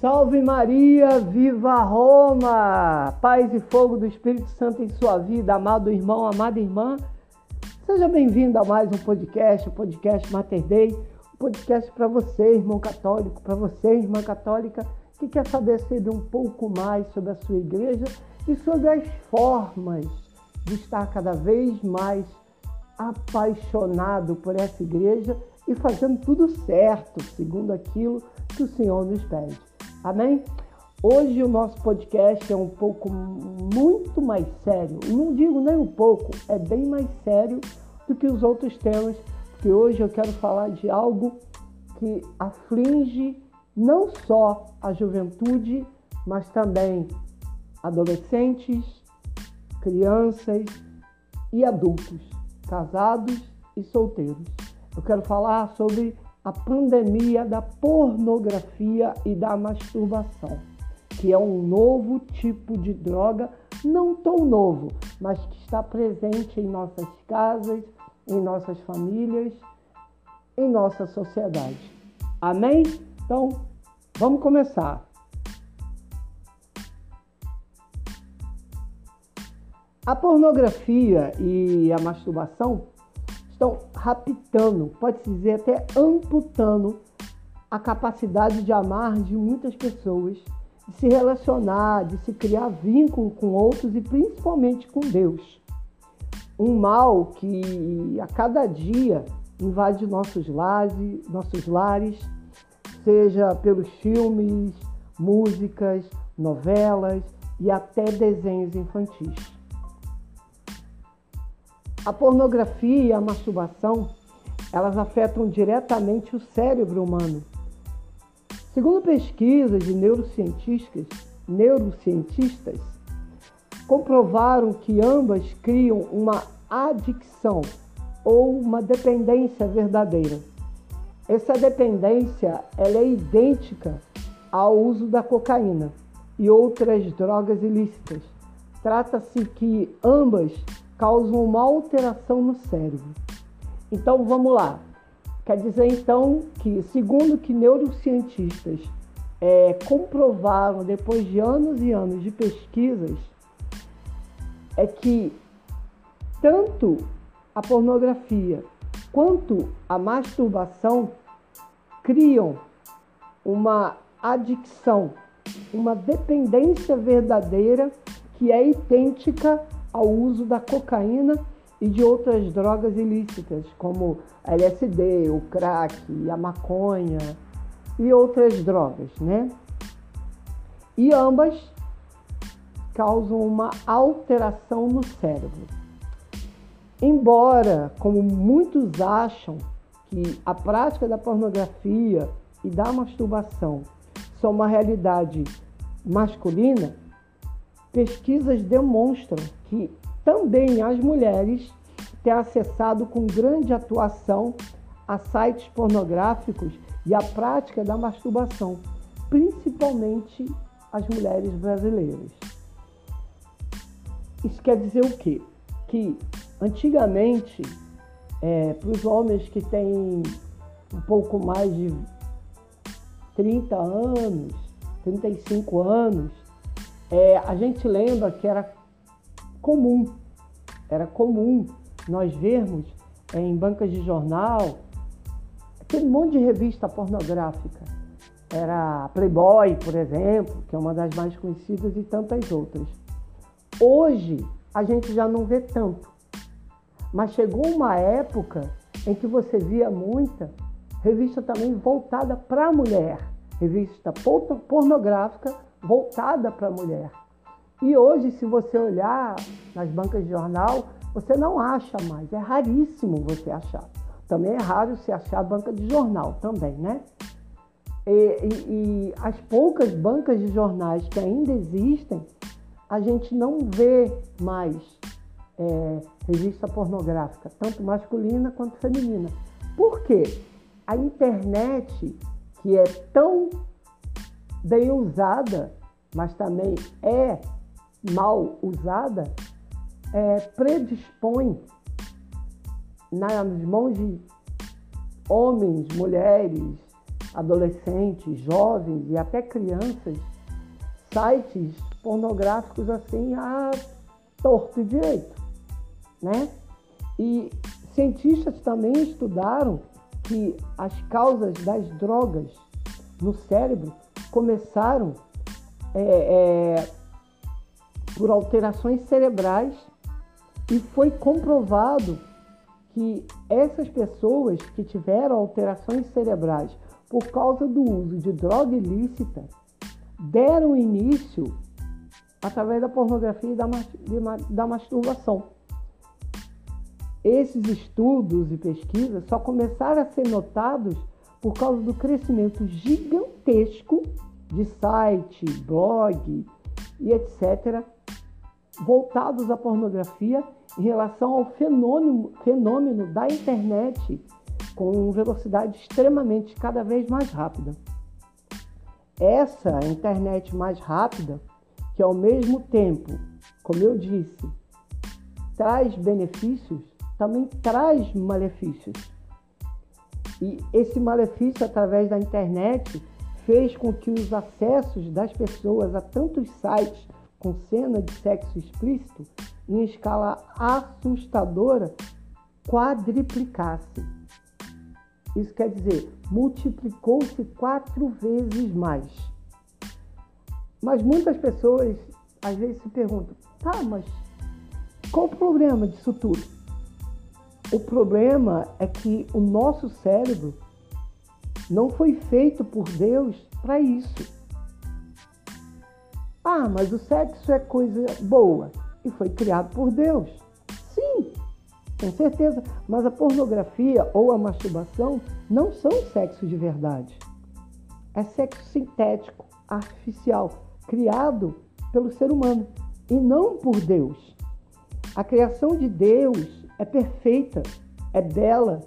Salve Maria, viva Roma! Paz e fogo do Espírito Santo em sua vida, amado irmão, amada irmã. Seja bem-vindo a mais um podcast, o podcast Mater Dei, um podcast para você, irmão católico, para você, irmã católica, que quer saber sobre um pouco mais sobre a sua igreja e sobre as formas de estar cada vez mais apaixonado por essa igreja e fazendo tudo certo, segundo aquilo que o Senhor nos pede. Amém? Hoje o nosso podcast é um pouco muito mais sério. Não digo nem um pouco, é bem mais sério do que os outros temas, porque hoje eu quero falar de algo que aflige não só a juventude, mas também adolescentes, crianças e adultos, casados e solteiros. Eu quero falar sobre a pandemia da pornografia e da masturbação, que é um novo tipo de droga, não tão novo, mas que está presente em nossas casas, em nossas famílias, em nossa sociedade. Amém? Então, vamos começar. A pornografia e a masturbação estão raptando, pode-se dizer até amputando a capacidade de amar de muitas pessoas, de se relacionar, de se criar vínculo com outros e principalmente com Deus. Um mal que a cada dia invade nossos lares, nossos lares, seja pelos filmes, músicas, novelas e até desenhos infantis. A pornografia e a masturbação, elas afetam diretamente o cérebro humano. Segundo pesquisas de neurocientistas, neurocientistas comprovaram que ambas criam uma adicção ou uma dependência verdadeira. Essa dependência ela é idêntica ao uso da cocaína e outras drogas ilícitas. Trata-se que ambas causam uma alteração no cérebro. Então vamos lá. Quer dizer então que, segundo que neurocientistas é, comprovaram depois de anos e anos de pesquisas, é que tanto a pornografia quanto a masturbação criam uma adicção, uma dependência verdadeira que é idêntica ao uso da cocaína e de outras drogas ilícitas, como LSD, o crack, a maconha e outras drogas, né? E ambas causam uma alteração no cérebro. Embora, como muitos acham, que a prática da pornografia e da masturbação são uma realidade masculina, pesquisas demonstram que também as mulheres têm acessado com grande atuação a sites pornográficos e a prática da masturbação, principalmente as mulheres brasileiras. Isso quer dizer o quê? Que antigamente, é, para os homens que têm um pouco mais de 30 anos, 35 anos, é, a gente lembra que era comum, era comum nós vermos é, em bancas de jornal aquele monte de revista pornográfica. Era Playboy, por exemplo, que é uma das mais conhecidas, e tantas outras. Hoje a gente já não vê tanto, mas chegou uma época em que você via muita revista também voltada para a mulher, revista pornográfica voltada para a mulher. E hoje, se você olhar nas bancas de jornal, você não acha mais, é raríssimo você achar. Também é raro se achar banca de jornal também, né? E, e, e, as poucas bancas de jornais que ainda existem, a gente não vê mais é, revista pornográfica, tanto masculina quanto feminina. Por quê? A internet, que é tão bem usada, mas também é mal usada, é, predispõe nas mãos de homens, mulheres, adolescentes, jovens e até crianças sites pornográficos assim a torto e direito, né? E cientistas também estudaram que as causas das drogas no cérebro começaram é, é, por alterações cerebrais e foi comprovado que essas pessoas que tiveram alterações cerebrais por causa do uso de droga ilícita deram início através da pornografia e da, da masturbação. Esses estudos e pesquisas só começaram a ser notados por causa do crescimento gigantesco de site, blog e etc., voltados à pornografia em relação ao fenômeno, fenômeno da internet com velocidade extremamente cada vez mais rápida. Essa internet mais rápida, que ao mesmo tempo, como eu disse, traz benefícios, também traz malefícios. E esse malefício através da internet fez com que os acessos das pessoas a tantos sites com cena de sexo explícito em escala assustadora quadriplicasse. Isso quer dizer, multiplicou-se quatro vezes mais. Mas muitas pessoas às vezes se perguntam: tá, mas qual o problema disso tudo? O problema é que o nosso cérebro não foi feito por Deus para isso. Ah, mas o sexo é coisa boa e foi criado por Deus. Sim, com certeza. Mas a pornografia ou a masturbação não são sexo de verdade. É sexo sintético, artificial, criado pelo ser humano e não por Deus. A criação de Deus é perfeita, é bela,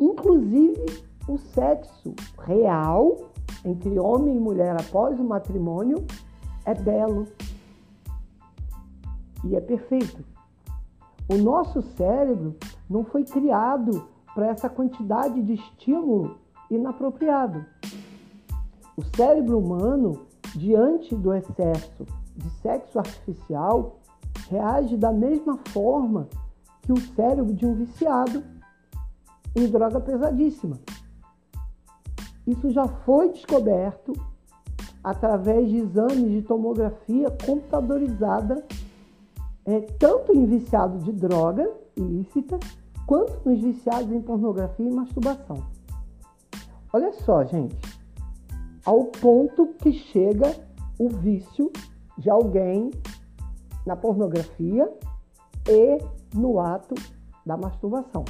inclusive o sexo real entre homem e mulher após o matrimônio é belo e é perfeito. O nosso cérebro não foi criado para essa quantidade de estímulo inapropriado. O cérebro humano, diante do excesso de sexo artificial, reage da mesma forma que o cérebro de um viciado em droga pesadíssima. Isso já foi descoberto através de exames de tomografia computadorizada é, tanto em viciados de droga ilícita, quanto nos viciados em pornografia e masturbação. Olha só, gente, ao ponto que chega o vício de alguém na pornografia e no ato da masturbação.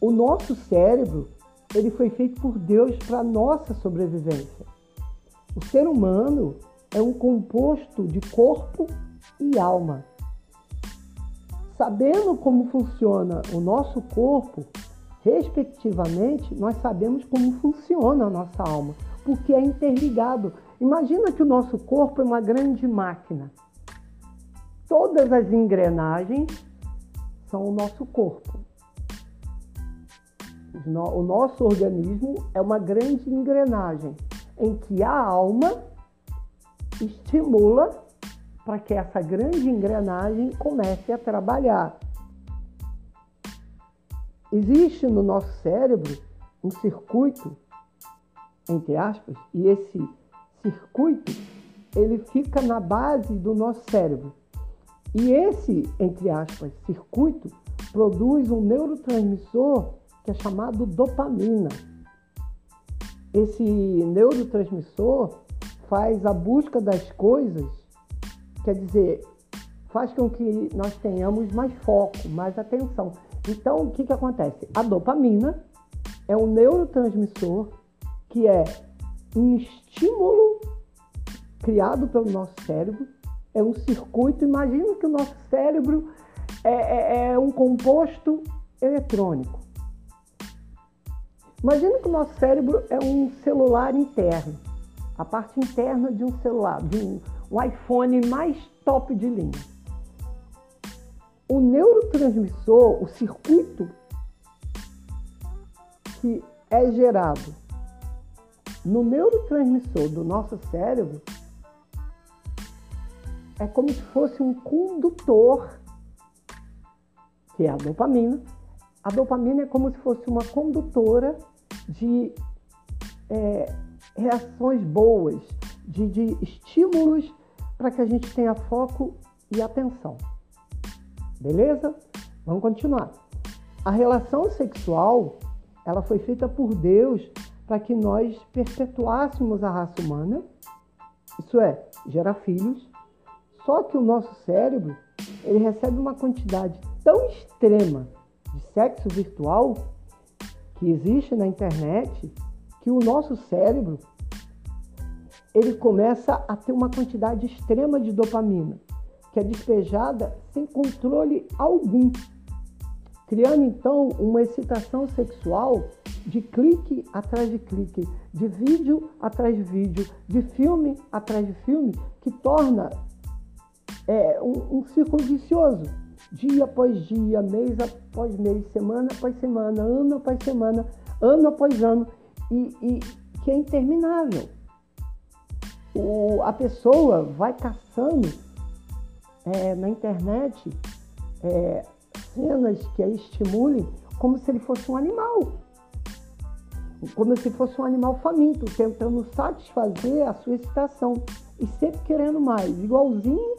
O nosso cérebro, ele foi feito por Deus para nossa sobrevivência. O ser humano é um composto de corpo e alma. Sabendo como funciona o nosso corpo, respectivamente, nós sabemos como funciona a nossa alma, porque é interligado. Imagina que o nosso corpo é uma grande máquina. Todas as engrenagens são o nosso corpo. O nosso organismo é uma grande engrenagem em que a alma estimula para que essa grande engrenagem comece a trabalhar. Existe no nosso cérebro um circuito, entre aspas, e esse circuito ele fica na base do nosso cérebro. E esse, entre aspas, circuito produz um neurotransmissor que é chamado dopamina. Esse neurotransmissor faz a busca das coisas Quer dizer, faz com que nós tenhamos mais foco, mais atenção. Então, o que, que acontece? A dopamina é um neurotransmissor que é um estímulo criado pelo nosso cérebro, é um circuito. Imagina que o nosso cérebro é, é, é um composto eletrônico. Imagina que o nosso cérebro é um celular interno, a parte interna de um celular, de um, o iPhone mais top de linha. O neurotransmissor, o circuito que é gerado no neurotransmissor do nosso cérebro é como se fosse um condutor, que é a dopamina. A dopamina é como se fosse uma condutora de é, reações boas, de, de estímulos para que a gente tenha foco e atenção. Beleza? Vamos continuar. A relação sexual, ela foi feita por Deus para que nós perpetuássemos a raça humana, isso é, gerar filhos. Só que o nosso cérebro, ele recebe uma quantidade tão extrema de sexo virtual que existe na internet que o nosso cérebro ele começa a ter uma quantidade extrema de dopamina, que é despejada sem controle algum, criando então uma excitação sexual de clique atrás de clique, de vídeo atrás de vídeo, de filme atrás de filme, que torna é, um, um círculo vicioso. Dia após dia, mês após mês, semana após semana, ano após semana, ano após ano, e, e que é interminável. O, a pessoa vai caçando é, na internet é, cenas que a estimulem como se ele fosse um animal como se fosse um animal faminto, tentando satisfazer a sua excitação e sempre querendo mais, igualzinho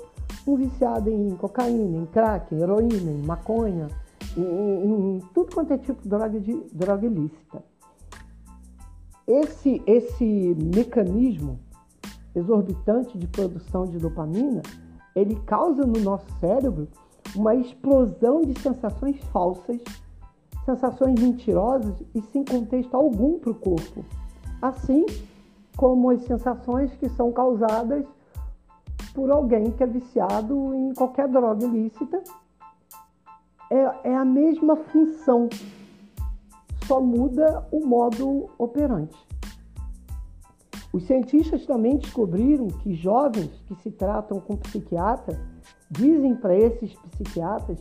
um viciado em cocaína, em crack, em heroína, em maconha, em, em, em tudo quanto é tipo de droga, de droga ilícita. Esse, esse mecanismo exorbitante de produção de dopamina, ele causa no nosso cérebro uma explosão de sensações falsas sensações mentirosas e sem contexto algum para o corpo, assim como as sensações que são causadas por alguém que é viciado em qualquer droga ilícita. É, é a mesma função, só muda o modo operante. Os cientistas também descobriram que jovens que se tratam com psiquiatra dizem para esses psiquiatras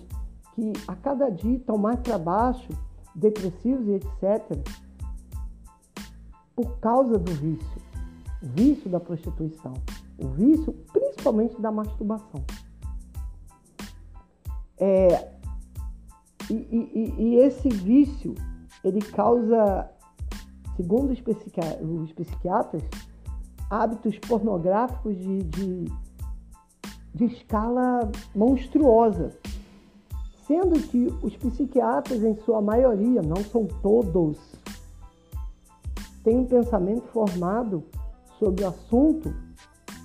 que a cada dia estão mais para baixo, depressivos e etc., por causa do vício, vício da prostituição, o vício principalmente da masturbação. É, e, e, e, esse vício, ele causa, segundo os, psiquiatras, os psiquiatras hábitos pornográficos de, de, de escala monstruosa sendo que os psiquiatras, em sua maioria, não são todos, têm um pensamento formado sobre o assunto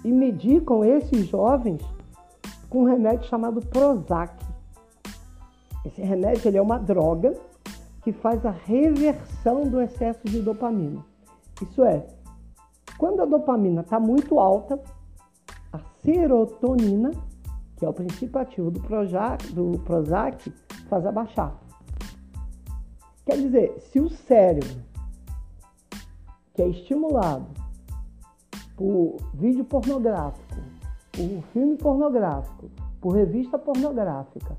e medicam esses jovens com um remédio chamado Prozac. Esse remédio ele é uma droga que faz a reversão do excesso de dopamina. Isso é, quando a dopamina está muito alta, a serotonina que é o princípio ativo do do Prozac faz abaixar. Quer dizer, se o cérebro, que é estimulado por vídeo pornográfico, por filme pornográfico, por revista pornográfica,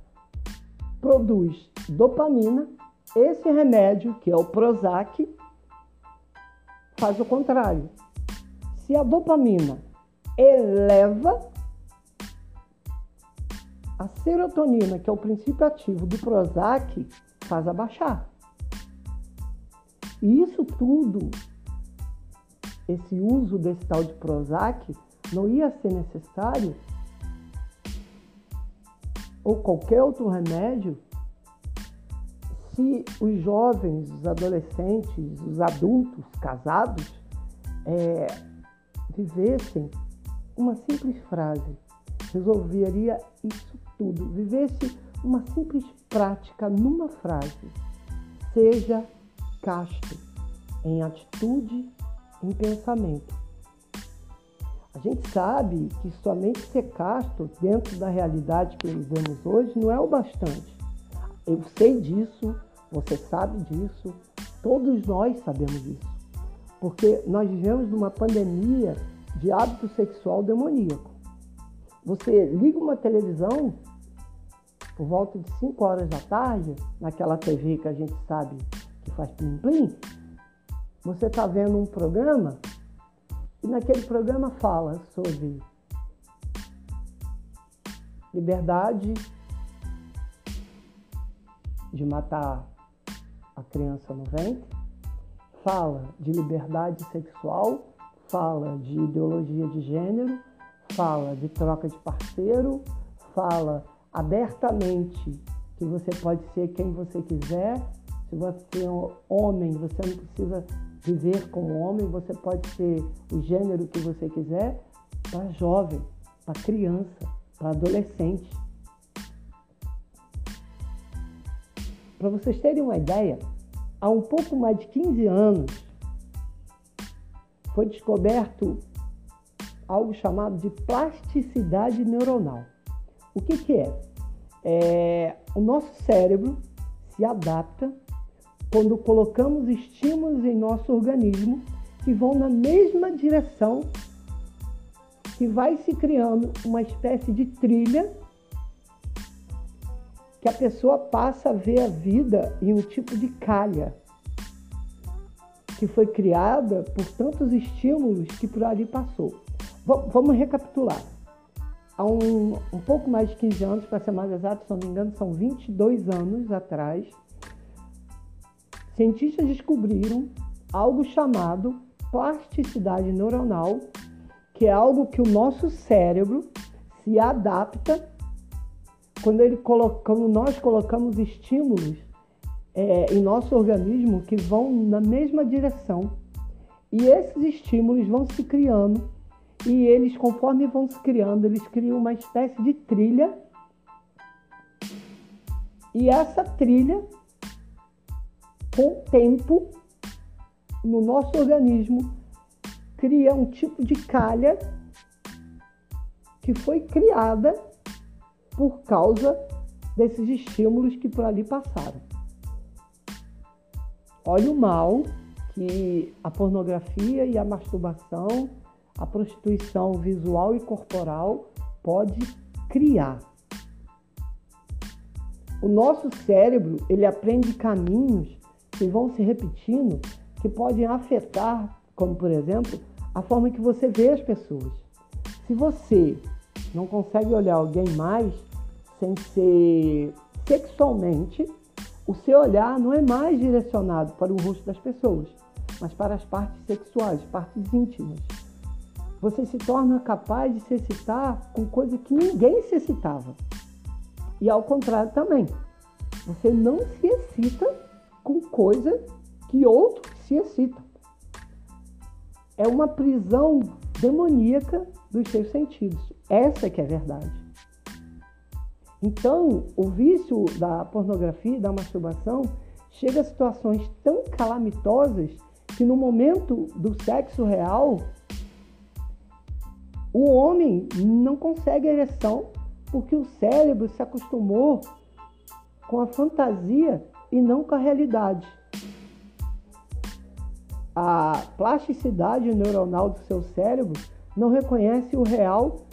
produz dopamina, esse remédio, que é o Prozac, faz o contrário. Se a dopamina eleva a serotonina, que é o princípio ativo do Prozac, faz abaixar. E isso tudo, esse uso desse tal de Prozac, não ia ser necessário? Ou qualquer outro remédio? Se os jovens, os adolescentes, os adultos casados é, vivessem uma simples frase, resolveria isso tudo, vivesse uma simples prática numa frase. Seja casto em atitude, em pensamento. A gente sabe que somente ser casto dentro da realidade que vivemos hoje não é o bastante. Eu sei disso, você sabe disso, todos nós sabemos disso. Porque nós vivemos numa pandemia de hábito sexual demoníaco. Você liga uma televisão por volta de 5 horas da tarde, naquela TV que a gente sabe que faz plim-plim, você está vendo um programa e naquele programa fala sobre liberdade de matar a criança no ventre, fala de liberdade sexual, fala de ideologia de gênero, fala de troca de parceiro, fala abertamente que você pode ser quem você quiser. Se você é um homem, você não precisa viver como homem, você pode ser o gênero que você quiser para jovem, para criança, para adolescente. Para vocês terem uma ideia, há um pouco mais de 15 anos foi descoberto algo chamado de plasticidade neuronal. O que, que é? é? O nosso cérebro se adapta quando colocamos estímulos em nosso organismo que vão na mesma direção que vai se criando uma espécie de trilha que a pessoa passa a ver a vida em um tipo de calha que foi criada por tantos estímulos que por ali passou. Vamos recapitular. Há um, um pouco mais de 15 anos, para ser mais exato, se não me engano, são 22 anos atrás, cientistas descobriram algo chamado plasticidade neuronal, que é algo que o nosso cérebro se adapta quando, ele coloca, quando nós colocamos estímulos é, em nosso organismo que vão na mesma direção. E esses estímulos vão se criando, e eles, conforme vão se criando, eles criam uma espécie de trilha. E essa trilha, com tempo, no nosso organismo, cria um tipo de calha que foi criada por causa desses estímulos que por ali passaram. Olha o mal que a pornografia e a masturbação, a prostituição visual e corporal pode criar. O nosso cérebro, ele aprende caminhos que vão se repetindo, que podem afetar, como por exemplo, a forma que você vê as pessoas. Se você não consegue olhar alguém mais sem ser sexualmente, o seu olhar não é mais direcionado para o rosto das pessoas, mas para as partes sexuais, partes íntimas. Você se torna capaz de se excitar com coisa que ninguém se excitava. E ao contrário também. Você não se excita com coisa que outros se excitam. É uma prisão demoníaca dos seus sentidos. Essa que é a verdade. Então, o vício da pornografia da masturbação chega a situações tão calamitosas que no momento do sexo real, o homem não consegue ereção porque o cérebro se acostumou com a fantasia e não com a realidade. A plasticidade neuronal do seu cérebro não reconhece o real,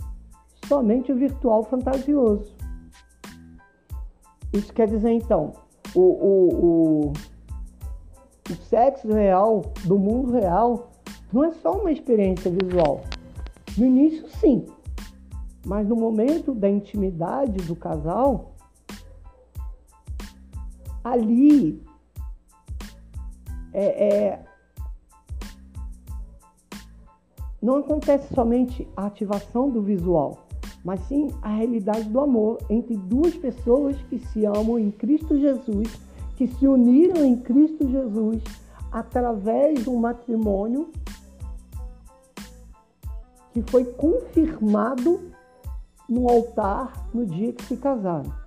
somente o virtual fantasioso. Isso quer dizer, então, o, o, o, o sexo real, do mundo real, não é só uma experiência visual. No início, sim. Mas no momento da intimidade do casal, ali é, é, não acontece somente a ativação do visual, mas sim a realidade do amor entre duas pessoas que se amam em Cristo Jesus, que se uniram em Cristo Jesus através de um matrimônio que foi confirmado no altar no dia que se casaram.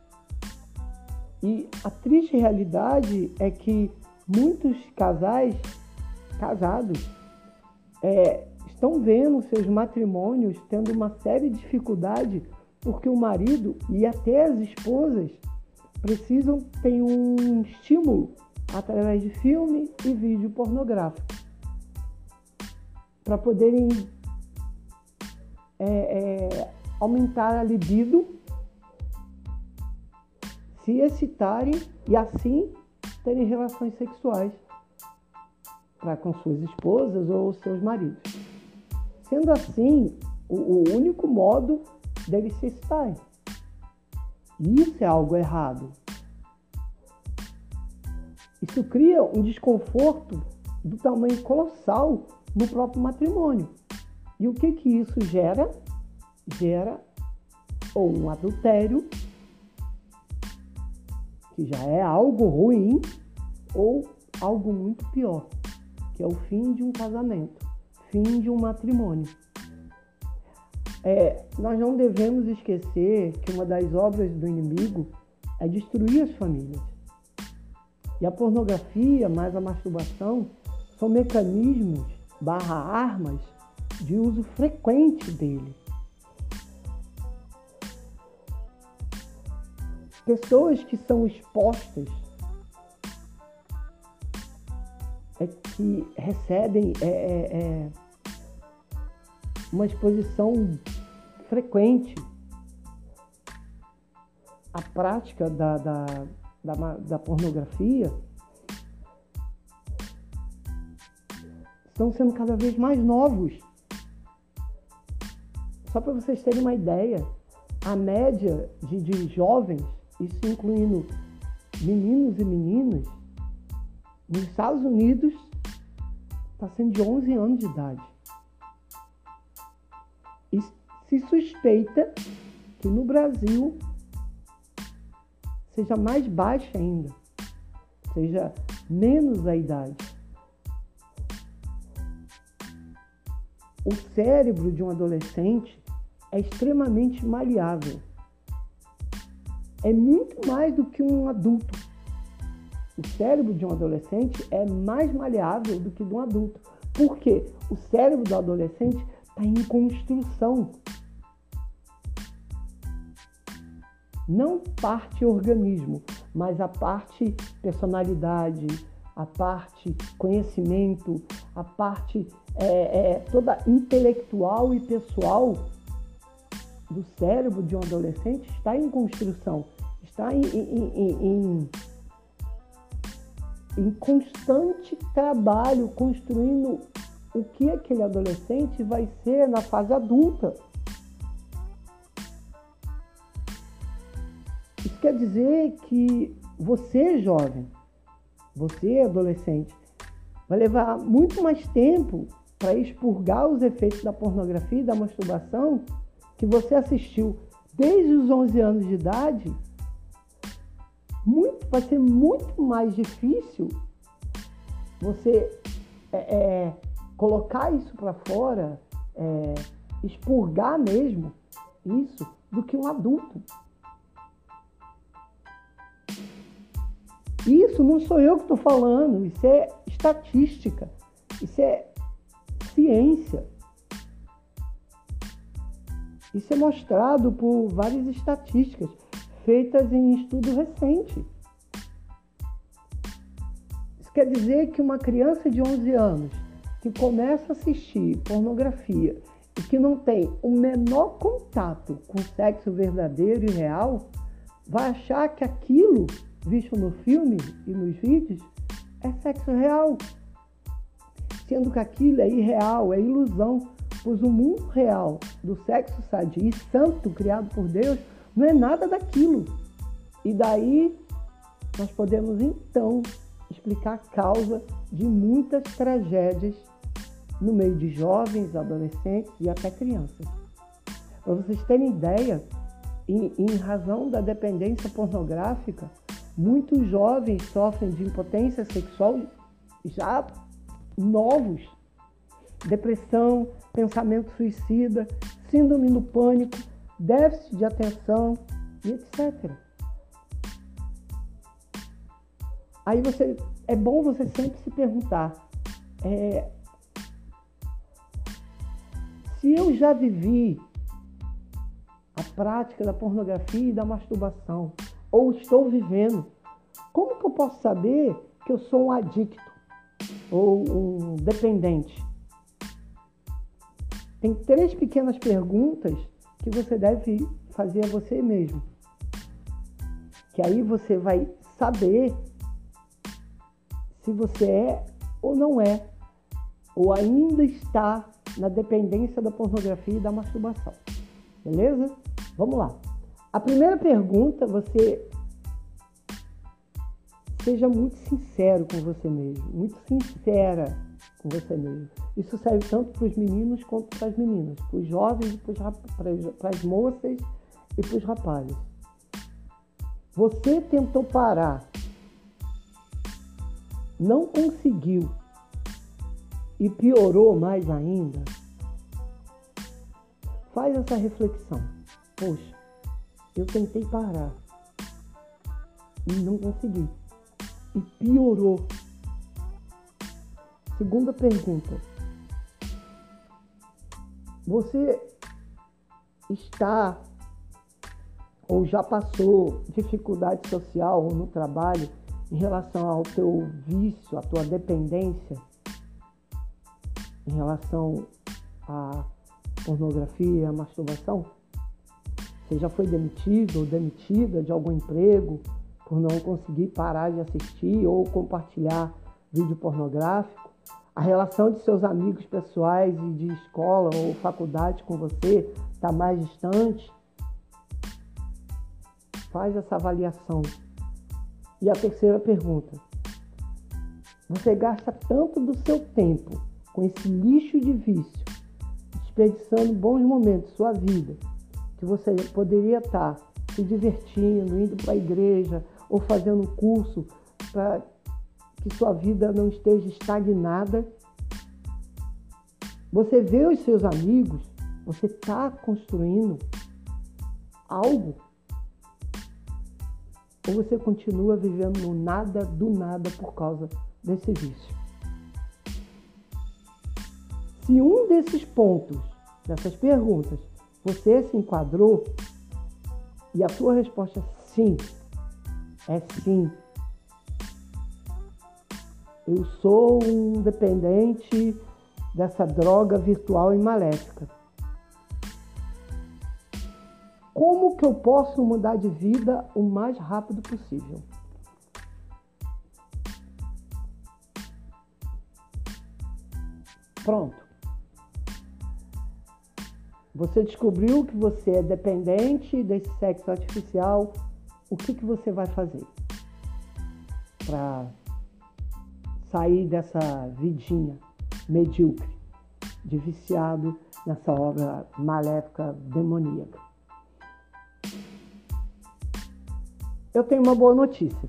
E a triste realidade é que muitos casais casados é, estão vendo seus matrimônios tendo uma série de dificuldade porque o marido e até as esposas precisam ter um estímulo através de filme e vídeo pornográfico para poderem é, é, aumentar a libido, se excitarem e assim terem relações sexuais. para com suas esposas ou seus maridos. Sendo assim, o, o único modo deles se excitarem. Isso é algo errado. Isso cria um desconforto do tamanho colossal no próprio matrimônio. E o que que isso gera? Gera ou um adultério, que já é algo ruim, ou algo muito pior, que é o fim de um casamento, fim de um matrimônio. É, nós não devemos esquecer que uma das obras do inimigo é destruir as famílias. E a pornografia mais a masturbação são mecanismos barra armas de uso frequente dele. Pessoas que são expostas é que recebem é, é, é uma exposição frequente a prática da, da, da, da pornografia estão sendo cada vez mais novos. Só para vocês terem uma ideia, a média de, de jovens, isso incluindo meninos e meninas, nos Estados Unidos está sendo de 11 anos de idade. E se suspeita que no Brasil seja mais baixa ainda, seja menos a idade. O cérebro de um adolescente é extremamente maleável. É muito mais do que um adulto. O cérebro de um adolescente é mais maleável do que de um adulto. Por quê? O cérebro do adolescente está em construção. não parte organismo, mas a parte personalidade, a parte conhecimento, a parte é, é, toda intelectual e pessoal do cérebro de um adolescente está em construção, está em, em, em, em constante trabalho, construindo o que aquele adolescente vai ser na fase adulta. Isso quer dizer que você, jovem, você, adolescente, vai levar muito mais tempo para expurgar os efeitos da pornografia e da masturbação que você assistiu desde os 11 anos de idade. Vai ser muito mais difícil você é, é, colocar isso para fora, é, expurgar mesmo isso, do que um adulto. Isso não sou eu que estou falando, isso é estatística, isso é ciência. Isso é mostrado por várias estatísticas feitas em estudo recente. Quer dizer que uma criança de 11 anos que começa a assistir pornografia e que não tem o menor contato com o sexo verdadeiro e real, vai achar que aquilo visto no filme e nos vídeos é sexo real. Sendo que aquilo é irreal, é ilusão, pois o mundo real do sexo sadio e santo criado por Deus não é nada daquilo. E daí nós podemos então explicar a causa de muitas tragédias no meio de jovens, adolescentes e até crianças. Para vocês terem ideia, em, em razão da dependência pornográfica, Muitos jovens sofrem de impotência sexual já novos, depressão, pensamento suicida, síndrome do pânico, déficit de atenção e etc. Aí você é bom você sempre se perguntar é, se eu já vivi a prática da pornografia e da masturbação, ou estou vivendo. Como que eu posso saber que eu sou um adicto ou um dependente? Tem três pequenas perguntas que você deve fazer a você mesmo. Que aí você vai saber se você é ou não é, ou ainda está na dependência da pornografia e da masturbação. Beleza? Vamos lá. A primeira pergunta, você seja muito sincero com você mesmo, muito sincera com você mesmo. Isso serve tanto para os meninos quanto para as meninas, para os jovens e para as moças e para os rapazes. Você tentou parar, não conseguiu e piorou mais ainda. Faz essa reflexão. Poxa, eu tentei parar e não consegui. E piorou. Segunda pergunta. Você está ou já passou dificuldade social ou no trabalho em relação ao teu vício, à tua dependência, em relação à pornografia, à masturbação? Você já foi demitido ou demitida de algum emprego por não conseguir parar de assistir ou compartilhar vídeo pornográfico? A relação de seus amigos pessoais e de escola ou faculdade com você está mais distante? Faz essa avaliação. E a terceira pergunta: você gasta tanto do seu tempo com esse lixo de vício, desperdiçando bons momentos de sua vida, que você poderia estar se divertindo, indo para a igreja ou fazendo um curso para que sua vida não esteja estagnada. Você vê os seus amigos, você está construindo algo ou você continua vivendo no nada do nada por causa desse vício? Se um desses pontos, dessas perguntas, você se enquadrou e a sua resposta é sim, é sim. Eu sou um dependente dessa droga virtual e maléfica. Como que eu posso mudar de vida o mais rápido possível? Pronto. Você descobriu que você é dependente desse sexo artificial. O que, que você vai fazer para sair dessa vidinha medíocre de viciado nessa obra maléfica demoníaca? Eu tenho uma boa notícia.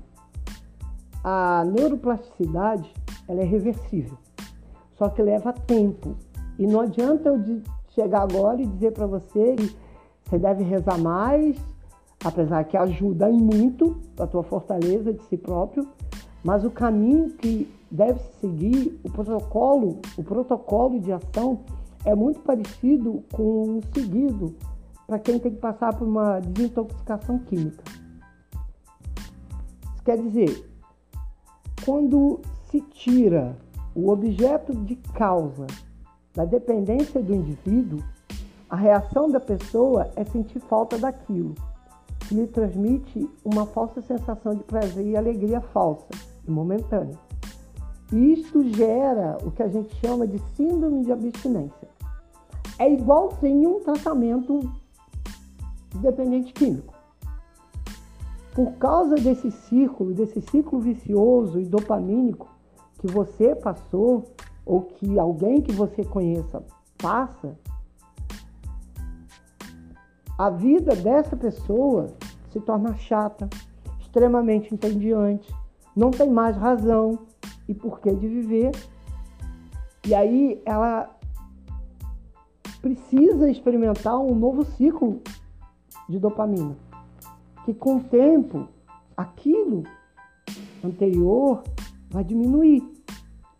A neuroplasticidade ela é reversível, só que leva tempo. E não adianta eu chegar agora e dizer para você que você deve rezar mais, apesar que ajuda muito a tua fortaleza de si próprio, mas o caminho que deve se seguir, o protocolo, o protocolo de ação é muito parecido com o seguido para quem tem que passar por uma desintoxicação química. Quer dizer, quando se tira o objeto de causa da dependência do indivíduo, a reação da pessoa é sentir falta daquilo, que lhe transmite uma falsa sensação de prazer e alegria falsa e momentânea. E isto gera o que a gente chama de síndrome de abstinência. É igualzinho um tratamento dependente químico. Por causa desse círculo, desse ciclo vicioso e dopamínico que você passou, ou que alguém que você conheça passa, a vida dessa pessoa se torna chata, extremamente entediante, não tem mais razão e porquê de viver. E aí ela precisa experimentar um novo ciclo de dopamina que com o tempo aquilo anterior vai diminuir.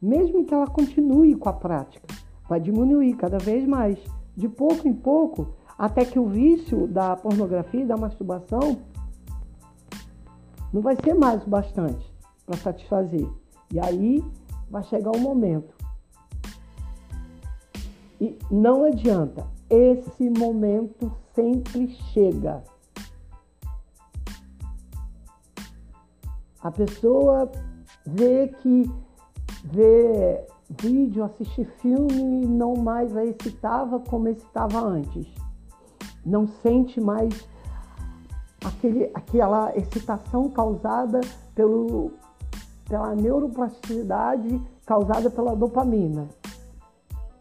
Mesmo que ela continue com a prática, vai diminuir cada vez mais, de pouco em pouco, até que o vício da pornografia e da masturbação não vai ser mais o bastante para satisfazer. E aí vai chegar o momento. E não adianta, esse momento sempre chega. A pessoa vê que ver vídeo, assistir filme não mais a excitava como excitava antes. Não sente mais aquele, aquela excitação causada pelo, pela neuroplasticidade causada pela dopamina.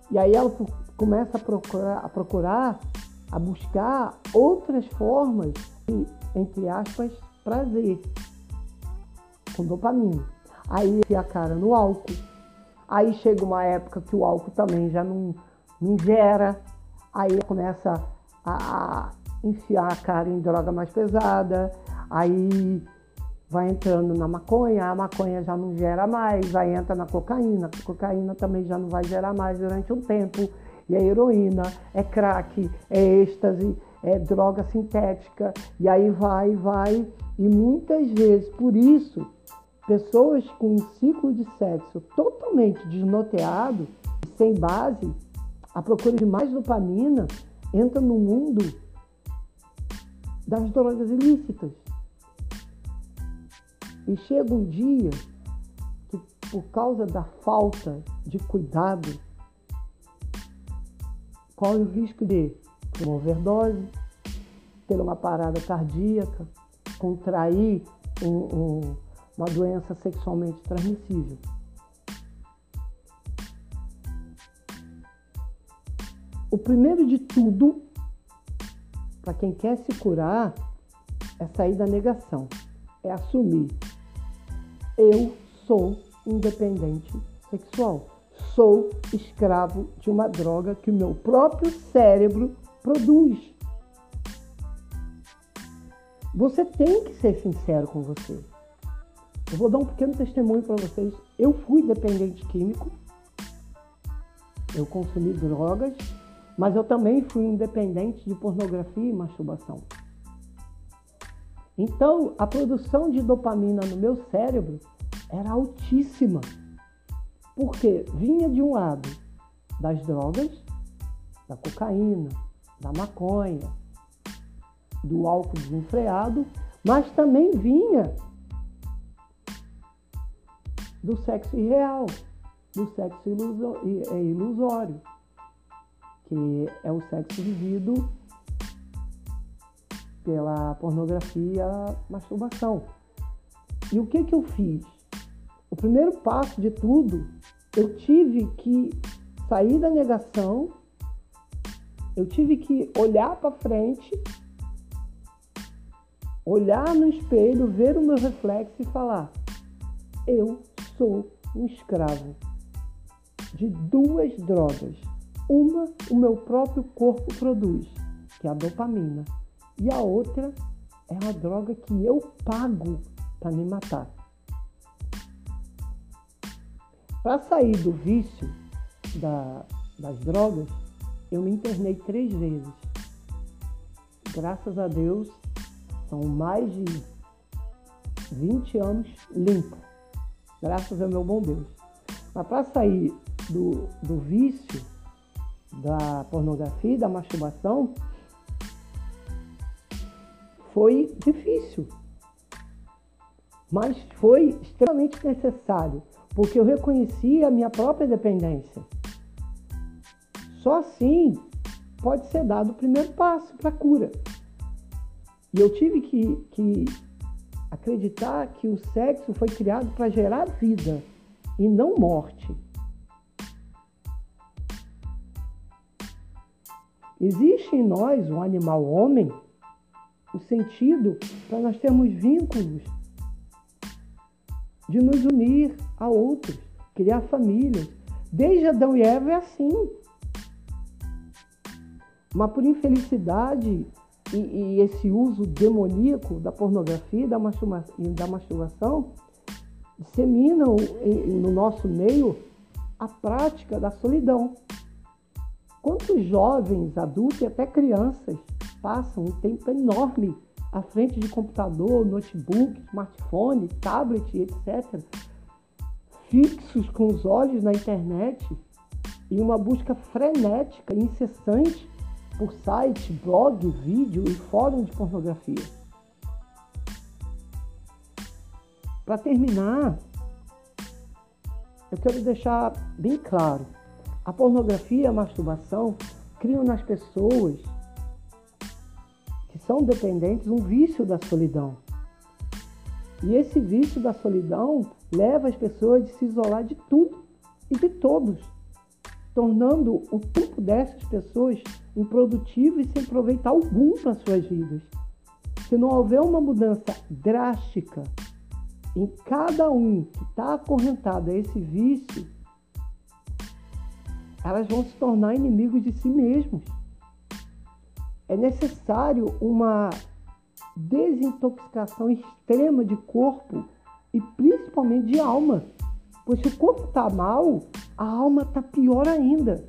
E aí ela começa a procurar, a procurar, a buscar outras formas de, entre aspas, prazer com dopamina. Aí a cara no álcool. Aí chega uma época que o álcool também já não, não gera. Aí começa a, a enfiar a cara em droga mais pesada. Aí vai entrando na maconha, a maconha já não gera mais, aí entra na cocaína, a cocaína também já não vai gerar mais durante um tempo, e a heroína, é crack, é êxtase, é droga sintética, e aí vai, vai, e muitas vezes, por isso, pessoas com um ciclo de sexo totalmente desnorteado, sem base, a procura de mais dopamina, entra no mundo das drogas ilícitas. E chega um dia que, por causa da falta de cuidado, corre o risco de uma overdose, ter uma parada cardíaca, contrair um, um, uma doença sexualmente transmissível. O primeiro de tudo, para quem quer se curar, é sair da negação, é assumir eu sou independente sexual. Sou escravo de uma droga que o meu próprio cérebro produz. Você tem que ser sincero com você. Eu vou dar um pequeno testemunho para vocês. Eu fui dependente químico, eu consumi drogas, mas eu também fui independente de pornografia e masturbação. Então, a produção de dopamina no meu cérebro era altíssima, porque vinha de um lado das drogas, da cocaína, da maconha, do álcool desenfreado, mas também vinha do sexo irreal, do sexo é, ilusório, que é o sexo vivido pela pornografia, masturbação. E o que, que eu fiz? O primeiro passo de tudo, eu tive que sair da negação, eu tive que olhar para frente, olhar no espelho, ver o meu reflexo e falar: eu sou um escravo de duas drogas. Uma, o meu próprio corpo produz, que é a dopamina e a outra é uma droga que eu pago para me matar. Para sair do vício da, das drogas, eu me internei três vezes. Graças a Deus, são mais de 20 anos limpo. Graças ao meu bom Deus. Mas para sair do, do vício da pornografia da masturbação, foi difícil, mas foi extremamente necessário, porque eu reconheci a minha própria dependência. Só assim pode ser dado o primeiro passo para a cura. E eu tive que, que acreditar que o sexo foi criado para gerar vida e não morte. Existe em nós um animal homem o sentido para nós termos vínculos, de nos unir a outros, criar famílias. Desde Adão e Eva é assim. Mas por infelicidade e, e esse uso demoníaco da pornografia e da, da masturbação disseminam no nosso meio a prática da solidão. Quantos jovens, adultos e até crianças passam um tempo enorme à frente de computador, notebook, smartphone, tablet, etc., fixos com os olhos na internet e uma busca frenética e incessante por site, blog, vídeo e fórum de pornografia. Para terminar, eu quero deixar bem claro: a pornografia e a masturbação criam nas pessoas que são dependentes um vício da solidão. E esse vício da solidão leva as pessoas a se isolar de tudo e de todos, tornando o tempo dessas pessoas improdutivo e sem aproveitar algum para suas vidas. Se não houver uma mudança drástica em cada um que está acorrentado a esse vício, elas vão se tornar inimigos de si mesmos. É necessário uma desintoxicação extrema de corpo e principalmente de alma. Pois se o corpo está mal, a alma está pior ainda.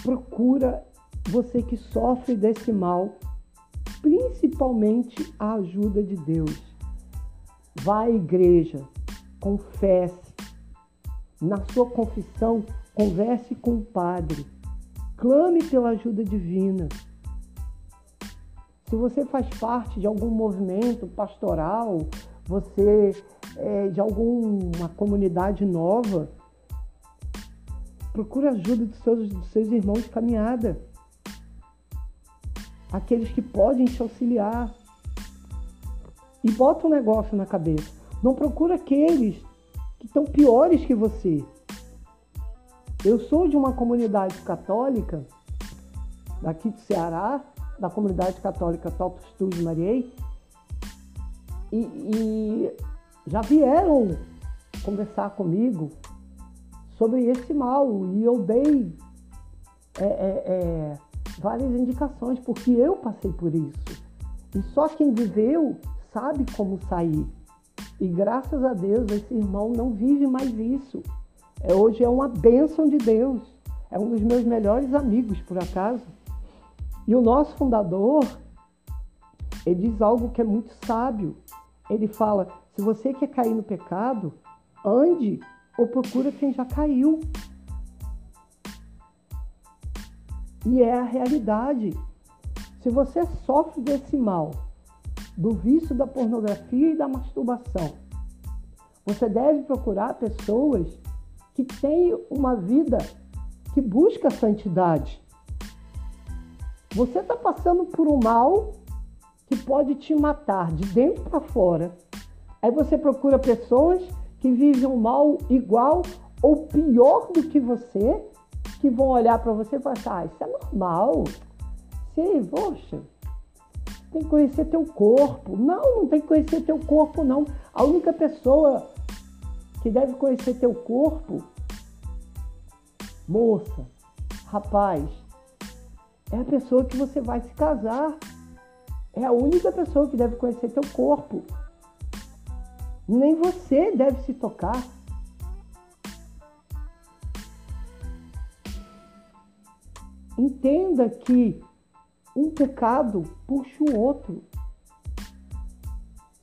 Procura você que sofre desse mal, principalmente a ajuda de Deus. Vá à igreja, confesse. Na sua confissão, converse com o padre. Clame pela ajuda divina. Se você faz parte de algum movimento pastoral, você é de alguma comunidade nova, procure ajuda dos seus, dos seus irmãos de caminhada. Aqueles que podem te auxiliar. E bota um negócio na cabeça. Não procura aqueles que estão piores que você. Eu sou de uma comunidade católica daqui do Ceará da comunidade católica Totus Tudo Mariei e, e já vieram conversar comigo sobre esse mal e eu dei é, é, é, várias indicações porque eu passei por isso. E só quem viveu sabe como sair. E graças a Deus esse irmão não vive mais isso. É, hoje é uma bênção de Deus. É um dos meus melhores amigos por acaso. E o nosso fundador, ele diz algo que é muito sábio. Ele fala: se você quer cair no pecado, ande ou procura quem já caiu. E é a realidade. Se você sofre desse mal, do vício da pornografia e da masturbação, você deve procurar pessoas que têm uma vida que busca santidade. Você está passando por um mal que pode te matar de dentro para fora. Aí você procura pessoas que vivem um mal igual ou pior do que você, que vão olhar para você e falar assim, ah, isso é normal. Sim, poxa, tem que conhecer teu corpo. Não, não tem que conhecer teu corpo, não. A única pessoa que deve conhecer teu corpo, moça, rapaz, é a pessoa que você vai se casar. É a única pessoa que deve conhecer teu corpo. Nem você deve se tocar. Entenda que um pecado puxa o outro.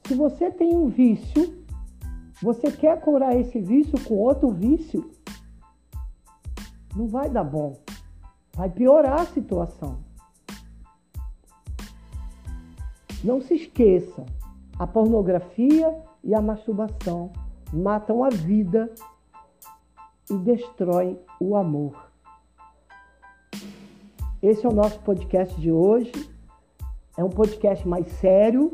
Se você tem um vício, você quer curar esse vício com outro vício, não vai dar bom vai piorar a situação. Não se esqueça, a pornografia e a masturbação matam a vida e destroem o amor. Esse é o nosso podcast de hoje. É um podcast mais sério.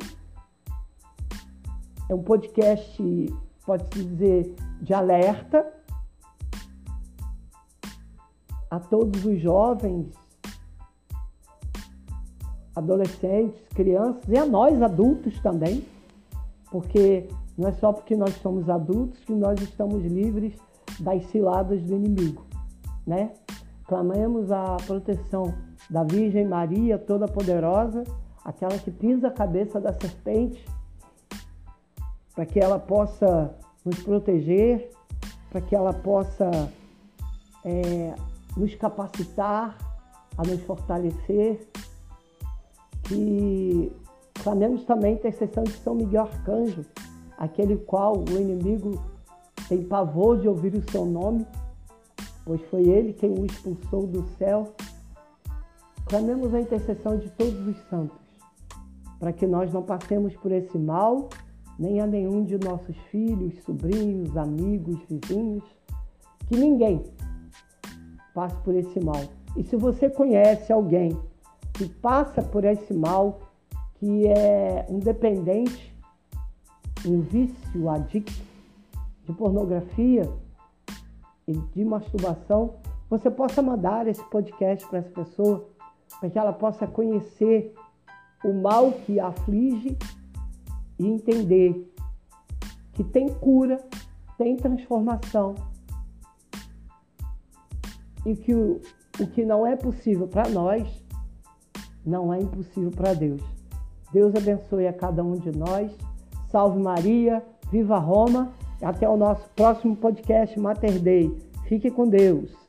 É um podcast, pode-se dizer, de alerta a todos os jovens, adolescentes, crianças e a nós adultos também, porque não é só porque nós somos adultos que nós estamos livres das ciladas do inimigo, né? Clamemos a proteção da Virgem Maria, toda poderosa, aquela que pisa a cabeça da serpente, para que ela possa nos proteger, para que ela possa é, nos capacitar, a nos fortalecer. Que clamemos também a intercessão de São Miguel Arcanjo, aquele qual o inimigo tem pavor de ouvir o seu nome, pois foi ele quem o expulsou do céu. Clamemos a intercessão de todos os santos, para que nós não passemos por esse mal nem a nenhum de nossos filhos, sobrinhos, amigos, vizinhos, que ninguém passe por esse mal. E se você conhece alguém que passa por esse mal, que é um dependente, um vício adicto de pornografia e de masturbação, você possa mandar esse podcast para essa pessoa, para que ela possa conhecer o mal que aflige e entender que tem cura, tem transformação e que o, o que não é possível para nós não é impossível para Deus. Deus abençoe a cada um de nós. Salve Maria, viva Roma. Até o nosso próximo podcast Mater Dei. Fique com Deus.